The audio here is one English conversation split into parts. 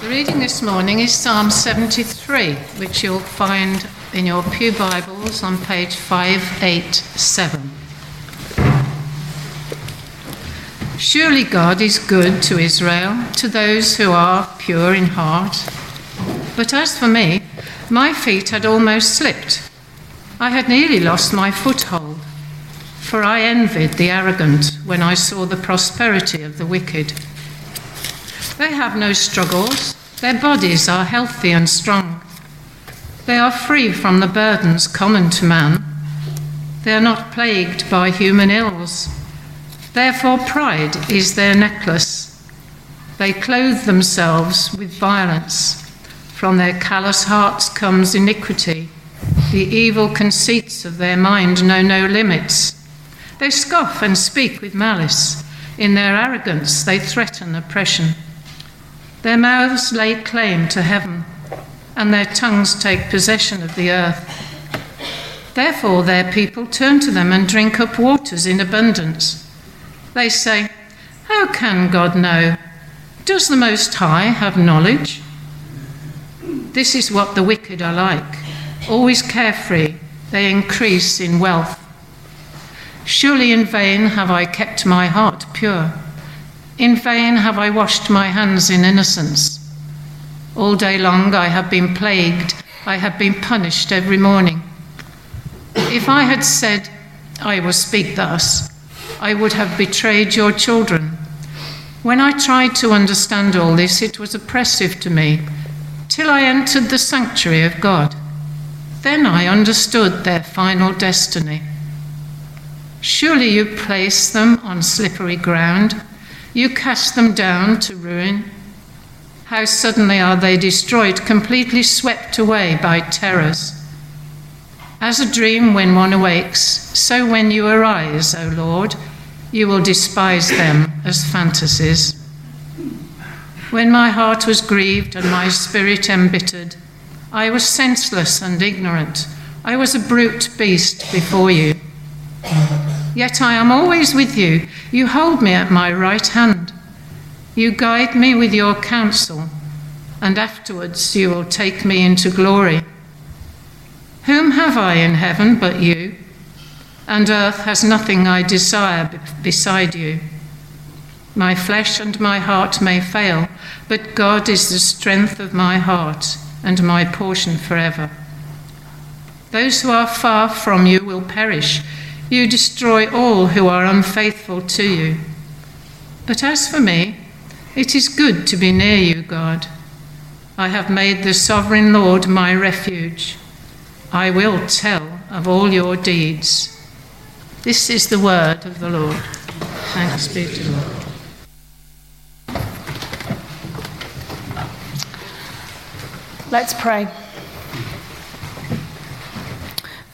The reading this morning is Psalm 73, which you'll find in your Pew Bibles on page 587. Surely God is good to Israel, to those who are pure in heart. But as for me, my feet had almost slipped. I had nearly lost my foothold, for I envied the arrogant when I saw the prosperity of the wicked. They have no struggles. Their bodies are healthy and strong. They are free from the burdens common to man. They are not plagued by human ills. Therefore, pride is their necklace. They clothe themselves with violence. From their callous hearts comes iniquity. The evil conceits of their mind know no limits. They scoff and speak with malice. In their arrogance, they threaten oppression. Their mouths lay claim to heaven, and their tongues take possession of the earth. Therefore, their people turn to them and drink up waters in abundance. They say, How can God know? Does the Most High have knowledge? This is what the wicked are like, always carefree, they increase in wealth. Surely in vain have I kept my heart pure. In vain have I washed my hands in innocence. All day long I have been plagued, I have been punished every morning. If I had said, I will speak thus, I would have betrayed your children. When I tried to understand all this, it was oppressive to me, till I entered the sanctuary of God. Then I understood their final destiny. Surely you place them on slippery ground you cast them down to ruin. How suddenly are they destroyed, completely swept away by terrors. As a dream when one awakes, so when you arise, O Lord, you will despise them as fantasies. When my heart was grieved and my spirit embittered, I was senseless and ignorant. I was a brute beast before you. Yet I am always with you. You hold me at my right hand. You guide me with your counsel, and afterwards you will take me into glory. Whom have I in heaven but you? And earth has nothing I desire beside you. My flesh and my heart may fail, but God is the strength of my heart and my portion forever. Those who are far from you will perish. You destroy all who are unfaithful to you. But as for me, it is good to be near you, God. I have made the sovereign Lord my refuge. I will tell of all your deeds. This is the word of the Lord. Thanks be to the Lord. Let's pray.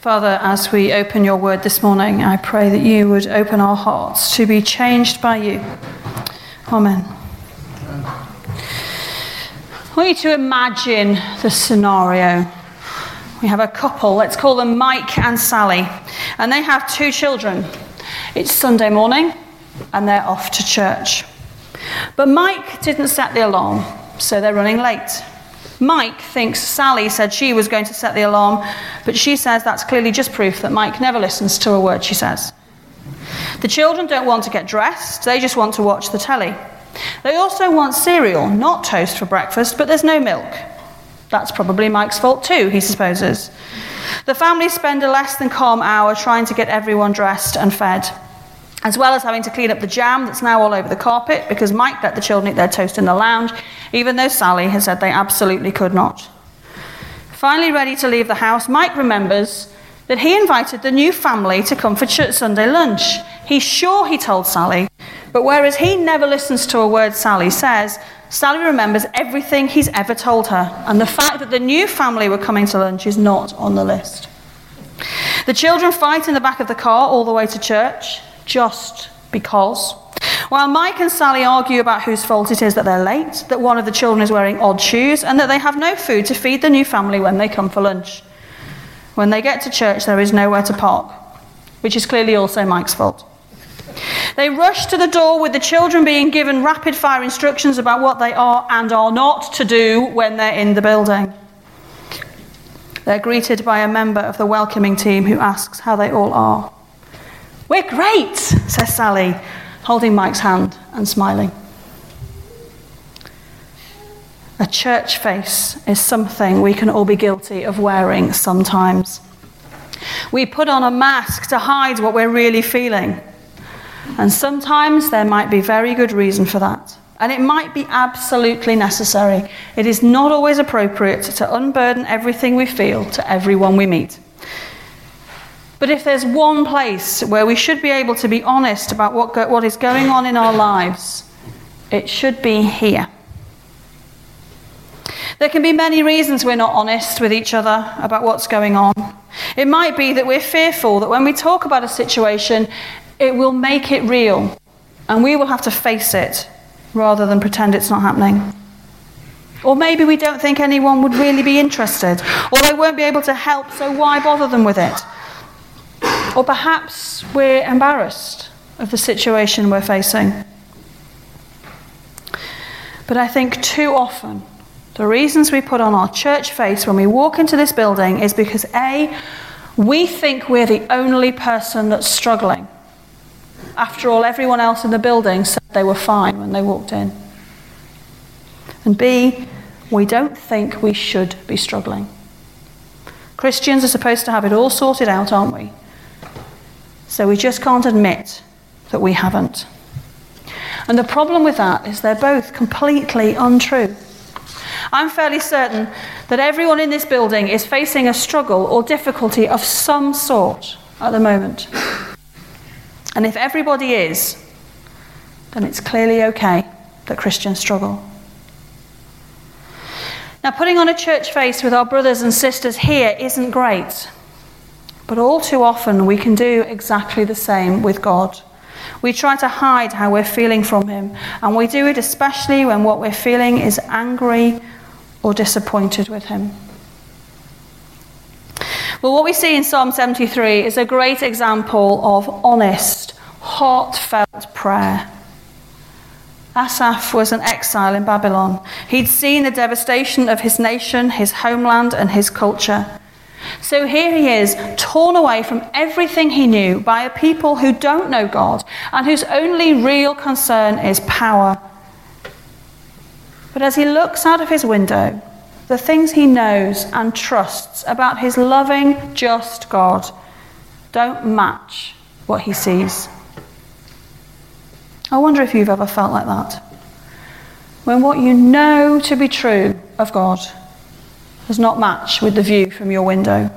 Father, as we open your word this morning, I pray that you would open our hearts to be changed by you. Amen. I want you to imagine the scenario. We have a couple, let's call them Mike and Sally, and they have two children. It's Sunday morning, and they're off to church. But Mike didn't set the alarm, so they're running late. Mike thinks Sally said she was going to set the alarm, but she says that's clearly just proof that Mike never listens to a word she says. The children don't want to get dressed, they just want to watch the telly. They also want cereal, not toast for breakfast, but there's no milk. That's probably Mike's fault too, he supposes. The family spend a less than calm hour trying to get everyone dressed and fed as well as having to clean up the jam that's now all over the carpet because Mike let the children eat their toast in the lounge, even though Sally has said they absolutely could not. Finally, ready to leave the house, Mike remembers that he invited the new family to come for Sunday lunch. He's sure he told Sally, but whereas he never listens to a word Sally says, Sally remembers everything he's ever told her, and the fact that the new family were coming to lunch is not on the list. The children fight in the back of the car all the way to church just because. While Mike and Sally argue about whose fault it is that they're late, that one of the children is wearing odd shoes, and that they have no food to feed the new family when they come for lunch. When they get to church, there is nowhere to park, which is clearly also Mike's fault. They rush to the door with the children being given rapid fire instructions about what they are and are not to do when they're in the building. They're greeted by a member of the welcoming team who asks how they all are. We're great, says Sally, holding Mike's hand and smiling. A church face is something we can all be guilty of wearing sometimes. We put on a mask to hide what we're really feeling. And sometimes there might be very good reason for that. And it might be absolutely necessary. It is not always appropriate to unburden everything we feel to everyone we meet. But if there's one place where we should be able to be honest about what, go- what is going on in our lives, it should be here. There can be many reasons we're not honest with each other about what's going on. It might be that we're fearful that when we talk about a situation, it will make it real and we will have to face it rather than pretend it's not happening. Or maybe we don't think anyone would really be interested, or they won't be able to help, so why bother them with it? Or perhaps we're embarrassed of the situation we're facing. But I think too often, the reasons we put on our church face when we walk into this building is because A, we think we're the only person that's struggling. After all, everyone else in the building said they were fine when they walked in. And B, we don't think we should be struggling. Christians are supposed to have it all sorted out, aren't we? So we just can't admit that we haven't. And the problem with that is they're both completely untrue. I'm fairly certain that everyone in this building is facing a struggle or difficulty of some sort at the moment. And if everybody is, then it's clearly okay that Christians struggle. Now, putting on a church face with our brothers and sisters here isn't great, but all too often we can do exactly the same with God. We try to hide how we're feeling from Him, and we do it especially when what we're feeling is angry or disappointed with Him. Well, what we see in Psalm 73 is a great example of honest, heartfelt prayer. Asaph was an exile in Babylon. He'd seen the devastation of his nation, his homeland, and his culture. So here he is, torn away from everything he knew by a people who don't know God and whose only real concern is power. But as he looks out of his window, the things he knows and trusts about his loving, just God don't match what he sees. I wonder if you've ever felt like that. When what you know to be true of God does not match with the view from your window.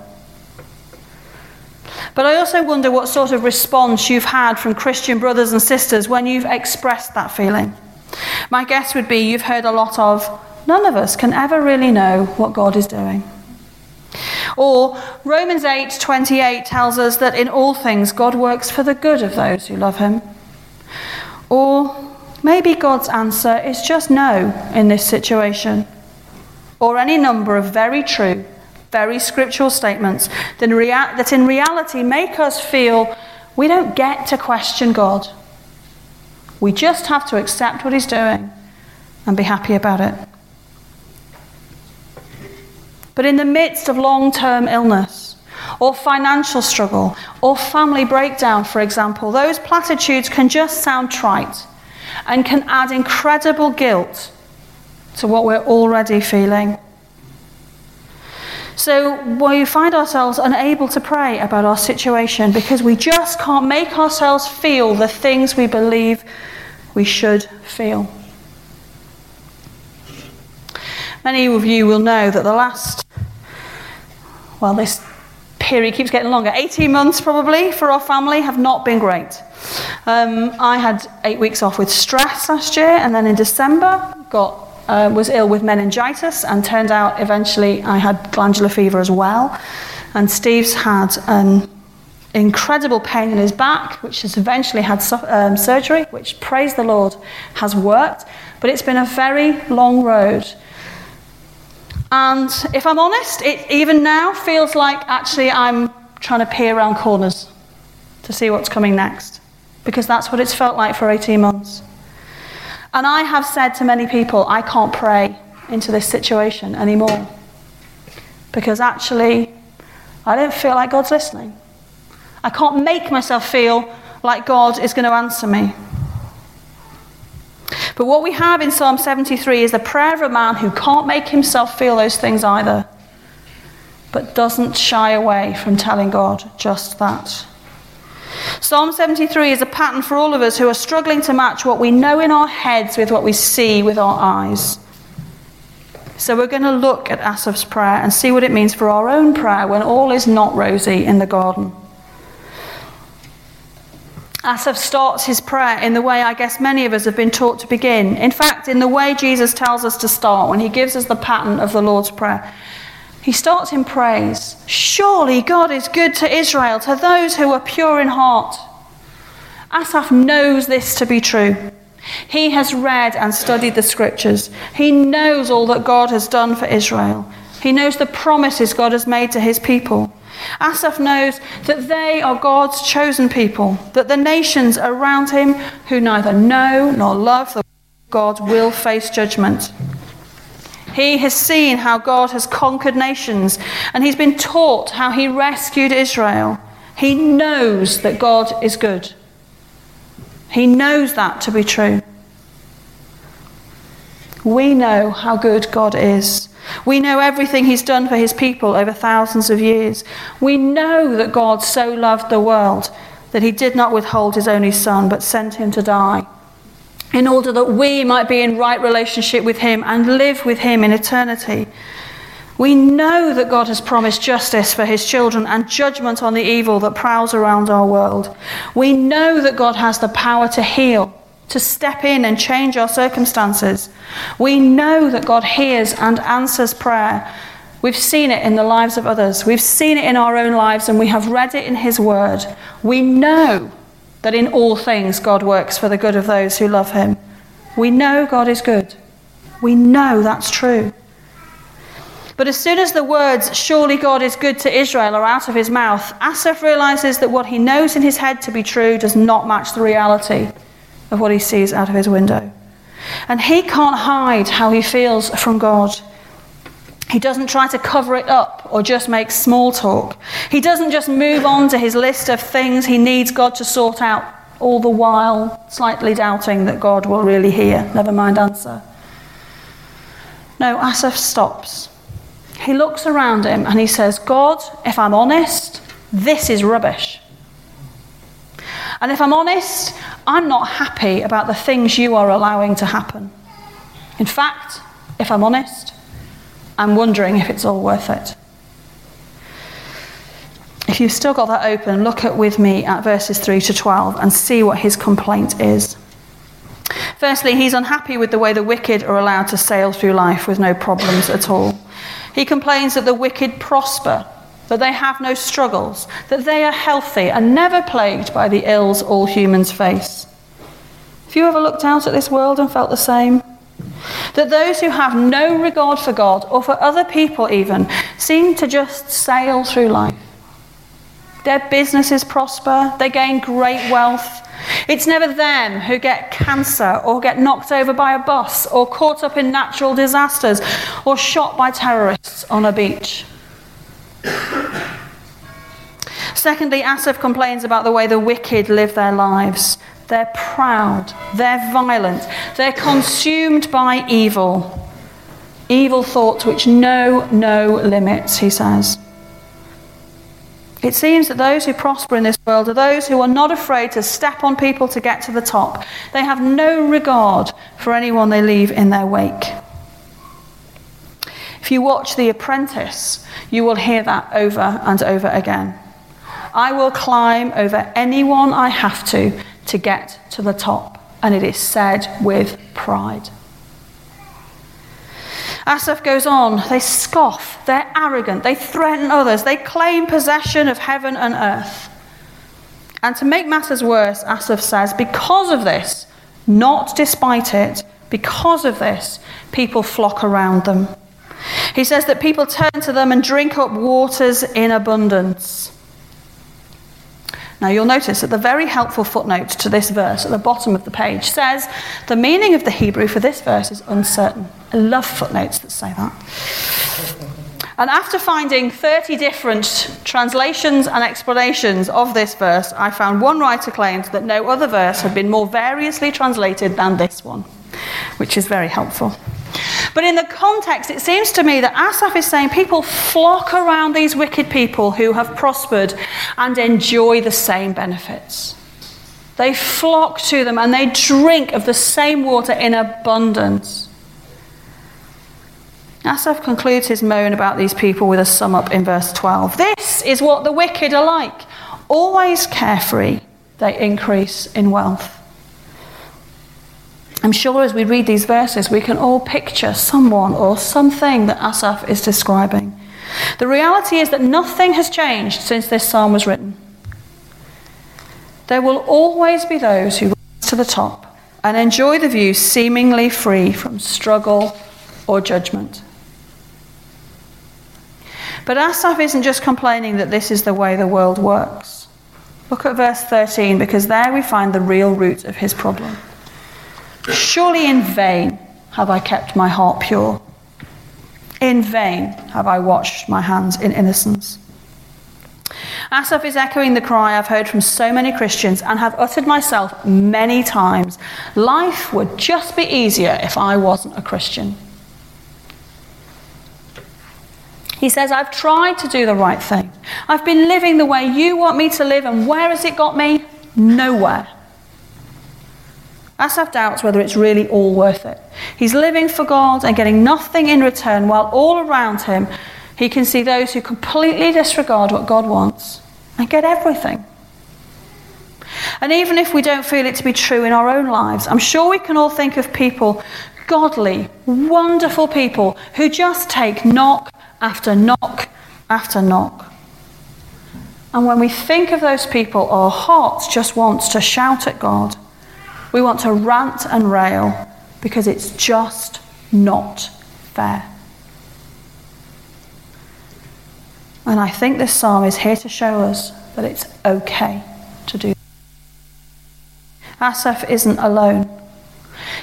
But I also wonder what sort of response you've had from Christian brothers and sisters when you've expressed that feeling. My guess would be you've heard a lot of, none of us can ever really know what God is doing. Or Romans 8:28 tells us that in all things God works for the good of those who love him. Or maybe God's answer is just no in this situation. Or any number of very true, very scriptural statements that, in reality make us feel we don't get to question God. We just have to accept what He's doing and be happy about it. But in the midst of long term illness, or financial struggle, or family breakdown, for example, those platitudes can just sound trite and can add incredible guilt to what we're already feeling. So we find ourselves unable to pray about our situation because we just can't make ourselves feel the things we believe we should feel. Many of you will know that the last, well, this period keeps getting longer 18 months probably for our family have not been great. Um, I had eight weeks off with stress last year, and then in December got uh, was ill with meningitis, and turned out eventually I had glandular fever as well. And Steve's had an incredible pain in his back, which has eventually had um, surgery, which, praise the Lord, has worked. But it's been a very long road. And if I'm honest, it even now feels like actually I'm trying to peer around corners to see what's coming next because that's what it's felt like for 18 months. And I have said to many people, I can't pray into this situation anymore because actually I don't feel like God's listening. I can't make myself feel like God is going to answer me. But what we have in Psalm 73 is the prayer of a man who can't make himself feel those things either, but doesn't shy away from telling God just that. Psalm 73 is a pattern for all of us who are struggling to match what we know in our heads with what we see with our eyes. So we're going to look at Asaph's prayer and see what it means for our own prayer when all is not rosy in the garden. Asaph starts his prayer in the way I guess many of us have been taught to begin. In fact, in the way Jesus tells us to start when he gives us the pattern of the Lord's Prayer. He starts in praise. Surely God is good to Israel, to those who are pure in heart. Asaph knows this to be true. He has read and studied the scriptures. He knows all that God has done for Israel. He knows the promises God has made to his people. Asaph knows that they are God's chosen people, that the nations around him who neither know nor love the God will face judgment. He has seen how God has conquered nations, and he's been taught how he rescued Israel. He knows that God is good. He knows that to be true. We know how good God is. We know everything He's done for His people over thousands of years. We know that God so loved the world that He did not withhold His only Son, but sent Him to die in order that we might be in right relationship with Him and live with Him in eternity. We know that God has promised justice for His children and judgment on the evil that prowls around our world. We know that God has the power to heal, to step in and change our circumstances. We know that God hears and answers prayer. We've seen it in the lives of others, we've seen it in our own lives, and we have read it in His Word. We know that in all things God works for the good of those who love him. We know God is good. We know that's true. But as soon as the words, surely God is good to Israel, are out of his mouth, Asaph realizes that what he knows in his head to be true does not match the reality of what he sees out of his window. And he can't hide how he feels from God. He doesn't try to cover it up or just make small talk. He doesn't just move on to his list of things he needs God to sort out, all the while slightly doubting that God will really hear, never mind answer. No, Asaph stops. He looks around him and he says, God, if I'm honest, this is rubbish. And if I'm honest, I'm not happy about the things you are allowing to happen. In fact, if I'm honest, I'm wondering if it's all worth it. If you've still got that open, look at with me at verses 3 to 12 and see what his complaint is. Firstly, he's unhappy with the way the wicked are allowed to sail through life with no problems at all. He complains that the wicked prosper, that they have no struggles, that they are healthy and never plagued by the ills all humans face. Have you ever looked out at this world and felt the same? That those who have no regard for God or for other people, even, seem to just sail through life. Their businesses prosper, they gain great wealth. It's never them who get cancer or get knocked over by a bus or caught up in natural disasters or shot by terrorists on a beach. Secondly, Asaph complains about the way the wicked live their lives. They're proud. They're violent. They're consumed by evil. Evil thoughts which know no limits, he says. It seems that those who prosper in this world are those who are not afraid to step on people to get to the top. They have no regard for anyone they leave in their wake. If you watch The Apprentice, you will hear that over and over again. I will climb over anyone I have to to get to the top. And it is said with pride. Asaph goes on, they scoff, they're arrogant, they threaten others, they claim possession of heaven and earth. And to make matters worse, Asaph says, because of this, not despite it, because of this, people flock around them. He says that people turn to them and drink up waters in abundance. Now you'll notice that the very helpful footnote to this verse at the bottom of the page says the meaning of the Hebrew for this verse is uncertain. I love footnotes that say that. And after finding 30 different translations and explanations of this verse, I found one writer claimed that no other verse had been more variously translated than this one, which is very helpful. But in the context, it seems to me that Asaph is saying people flock around these wicked people who have prospered and enjoy the same benefits. They flock to them and they drink of the same water in abundance. Asaph concludes his moan about these people with a sum up in verse 12. This is what the wicked are like. Always carefree, they increase in wealth. I'm sure as we read these verses, we can all picture someone or something that Asaph is describing. The reality is that nothing has changed since this psalm was written. There will always be those who rise to the top and enjoy the view seemingly free from struggle or judgment. But Asaph isn't just complaining that this is the way the world works. Look at verse 13 because there we find the real root of his problem. Surely in vain have I kept my heart pure. In vain have I washed my hands in innocence. Asaph is echoing the cry I've heard from so many Christians and have uttered myself many times. Life would just be easier if I wasn't a Christian. He says, I've tried to do the right thing. I've been living the way you want me to live, and where has it got me? Nowhere. Asaph doubts whether it's really all worth it. He's living for God and getting nothing in return, while all around him he can see those who completely disregard what God wants and get everything. And even if we don't feel it to be true in our own lives, I'm sure we can all think of people, godly, wonderful people, who just take knock after knock after knock. And when we think of those people, our hearts just want to shout at God. We want to rant and rail because it's just not fair. And I think this psalm is here to show us that it's okay to do. Asaph isn't alone.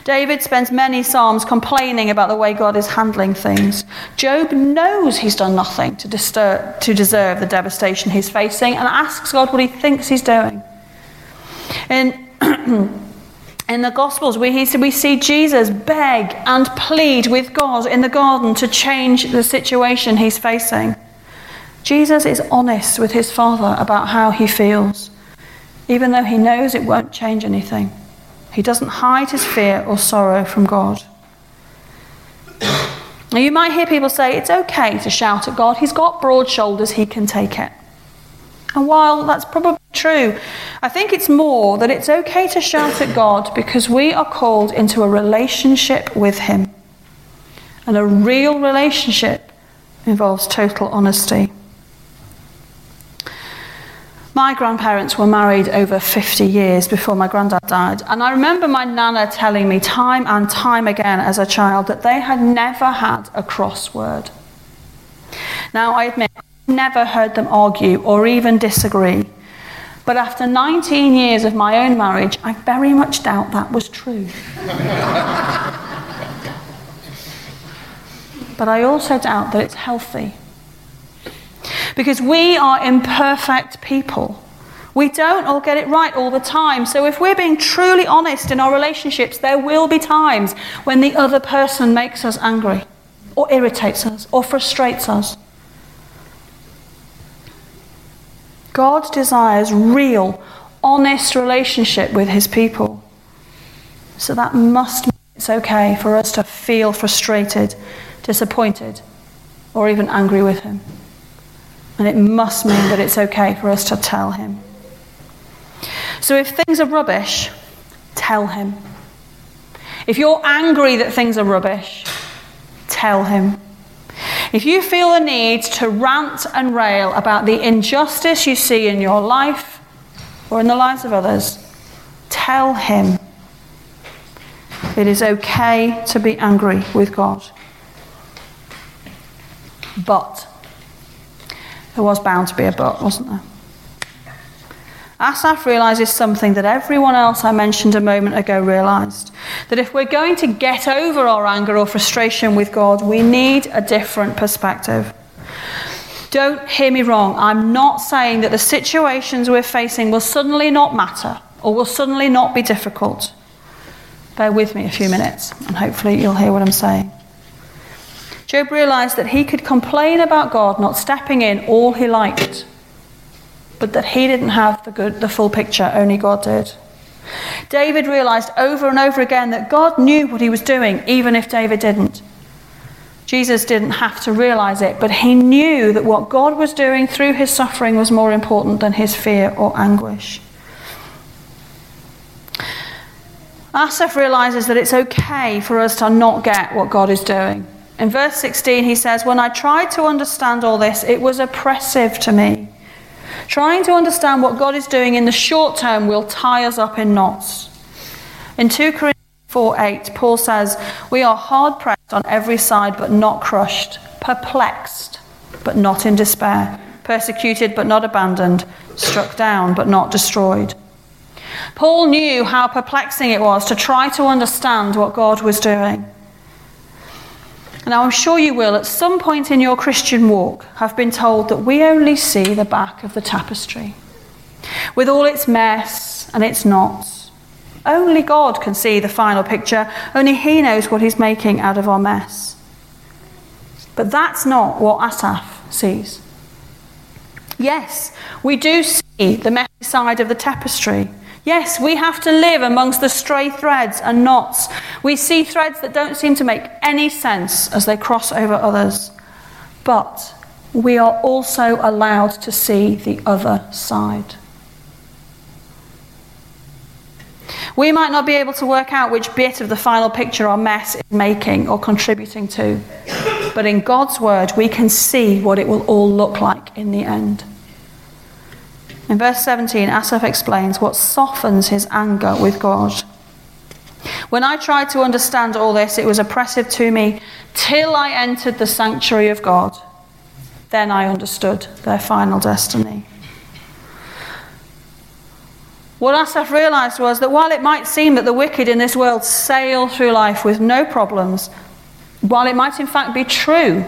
David spends many psalms complaining about the way God is handling things. Job knows he's done nothing to, disturb, to deserve the devastation he's facing and asks God what he thinks he's doing. In In the Gospels, we, we see Jesus beg and plead with God in the garden to change the situation he's facing. Jesus is honest with his Father about how he feels, even though he knows it won't change anything. He doesn't hide his fear or sorrow from God. Now, you might hear people say it's okay to shout at God, he's got broad shoulders, he can take it. And while that's probably true, I think it's more that it's okay to shout at God because we are called into a relationship with Him. And a real relationship involves total honesty. My grandparents were married over 50 years before my granddad died, and I remember my nana telling me time and time again as a child that they had never had a crossword. Now, I admit, never heard them argue or even disagree. But after 19 years of my own marriage, I very much doubt that was true. but I also doubt that it's healthy. Because we are imperfect people. We don't all get it right all the time. So, if we're being truly honest in our relationships, there will be times when the other person makes us angry, or irritates us, or frustrates us. God desires real, honest relationship with his people. So that must mean it's okay for us to feel frustrated, disappointed, or even angry with him. And it must mean that it's okay for us to tell him. So if things are rubbish, tell him. If you're angry that things are rubbish, tell him. If you feel the need to rant and rail about the injustice you see in your life or in the lives of others, tell Him. It is okay to be angry with God. But, there was bound to be a but, wasn't there? Asaph realizes something that everyone else I mentioned a moment ago realized that if we're going to get over our anger or frustration with God, we need a different perspective. Don't hear me wrong, I'm not saying that the situations we're facing will suddenly not matter or will suddenly not be difficult. Bear with me a few minutes and hopefully you'll hear what I'm saying. Job realized that he could complain about God not stepping in all he liked but that he didn't have the, good, the full picture, only God did. David realized over and over again that God knew what he was doing, even if David didn't. Jesus didn't have to realize it, but he knew that what God was doing through his suffering was more important than his fear or anguish. Asaph realizes that it's okay for us to not get what God is doing. In verse 16, he says, When I tried to understand all this, it was oppressive to me. Trying to understand what God is doing in the short term will tie us up in knots. In 2 Corinthians 4 8, Paul says, We are hard pressed on every side, but not crushed, perplexed, but not in despair, persecuted, but not abandoned, struck down, but not destroyed. Paul knew how perplexing it was to try to understand what God was doing. Now, I'm sure you will, at some point in your Christian walk, have been told that we only see the back of the tapestry, with all its mess and its knots. Only God can see the final picture, only He knows what He's making out of our mess. But that's not what Asaph sees. Yes, we do see the messy side of the tapestry. Yes, we have to live amongst the stray threads and knots. We see threads that don't seem to make any sense as they cross over others. But we are also allowed to see the other side. We might not be able to work out which bit of the final picture our mess is making or contributing to, but in God's word, we can see what it will all look like in the end. In verse 17, Asaph explains what softens his anger with God. When I tried to understand all this, it was oppressive to me till I entered the sanctuary of God. Then I understood their final destiny. What Asaph realized was that while it might seem that the wicked in this world sail through life with no problems, while it might in fact be true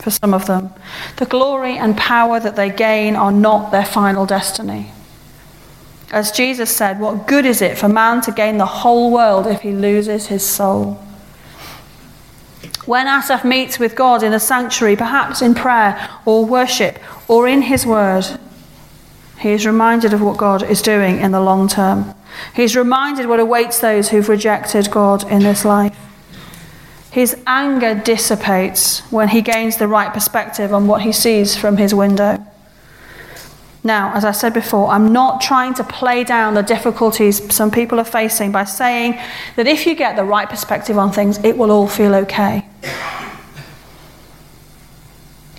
for some of them. The glory and power that they gain are not their final destiny. As Jesus said, what good is it for man to gain the whole world if he loses his soul? When Asaph meets with God in the sanctuary, perhaps in prayer or worship or in his word, he is reminded of what God is doing in the long term. He is reminded what awaits those who've rejected God in this life. His anger dissipates when he gains the right perspective on what he sees from his window. Now, as I said before, I'm not trying to play down the difficulties some people are facing by saying that if you get the right perspective on things, it will all feel okay.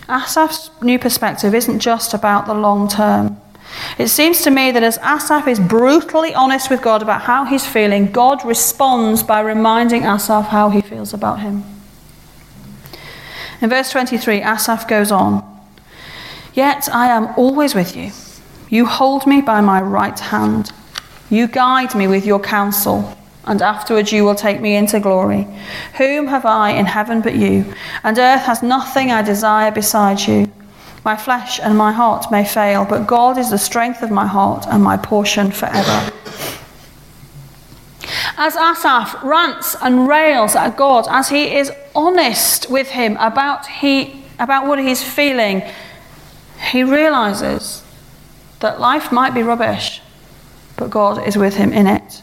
Asaph's new perspective isn't just about the long term. It seems to me that as Asaph is brutally honest with God about how he's feeling, God responds by reminding Asaph how he feels about him. In verse 23, Asaph goes on Yet I am always with you. You hold me by my right hand. You guide me with your counsel, and afterwards you will take me into glory. Whom have I in heaven but you? And earth has nothing I desire besides you. My flesh and my heart may fail, but God is the strength of my heart and my portion forever. As Asaph rants and rails at God, as he is honest with him about, he, about what he's feeling, he realizes that life might be rubbish, but God is with him in it.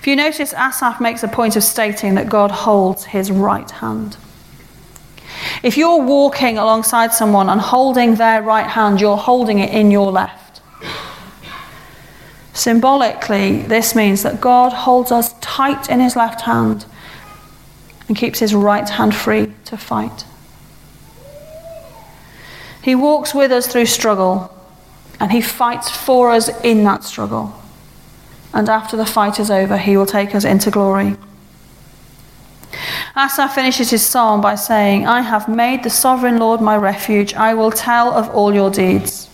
If you notice, Asaph makes a point of stating that God holds his right hand. If you're walking alongside someone and holding their right hand, you're holding it in your left. Symbolically, this means that God holds us tight in his left hand and keeps his right hand free to fight. He walks with us through struggle and he fights for us in that struggle. And after the fight is over, he will take us into glory. Asaph finishes his psalm by saying, I have made the sovereign Lord my refuge. I will tell of all your deeds.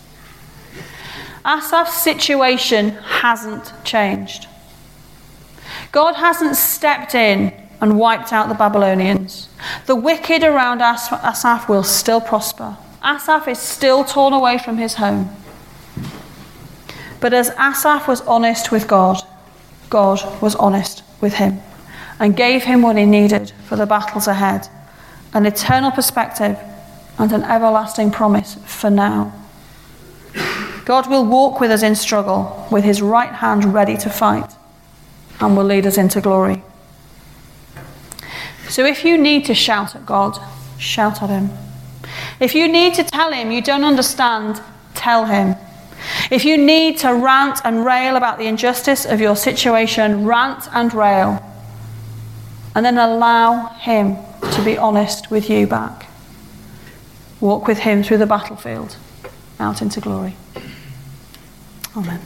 Asaph's situation hasn't changed. God hasn't stepped in and wiped out the Babylonians. The wicked around Asaph will still prosper. Asaph is still torn away from his home. But as Asaph was honest with God, God was honest with him and gave him what he needed for the battles ahead an eternal perspective and an everlasting promise for now. God will walk with us in struggle with his right hand ready to fight and will lead us into glory. So if you need to shout at God, shout at him. If you need to tell him you don't understand, tell him. If you need to rant and rail about the injustice of your situation, rant and rail. And then allow him to be honest with you back. Walk with him through the battlefield out into glory. Amen.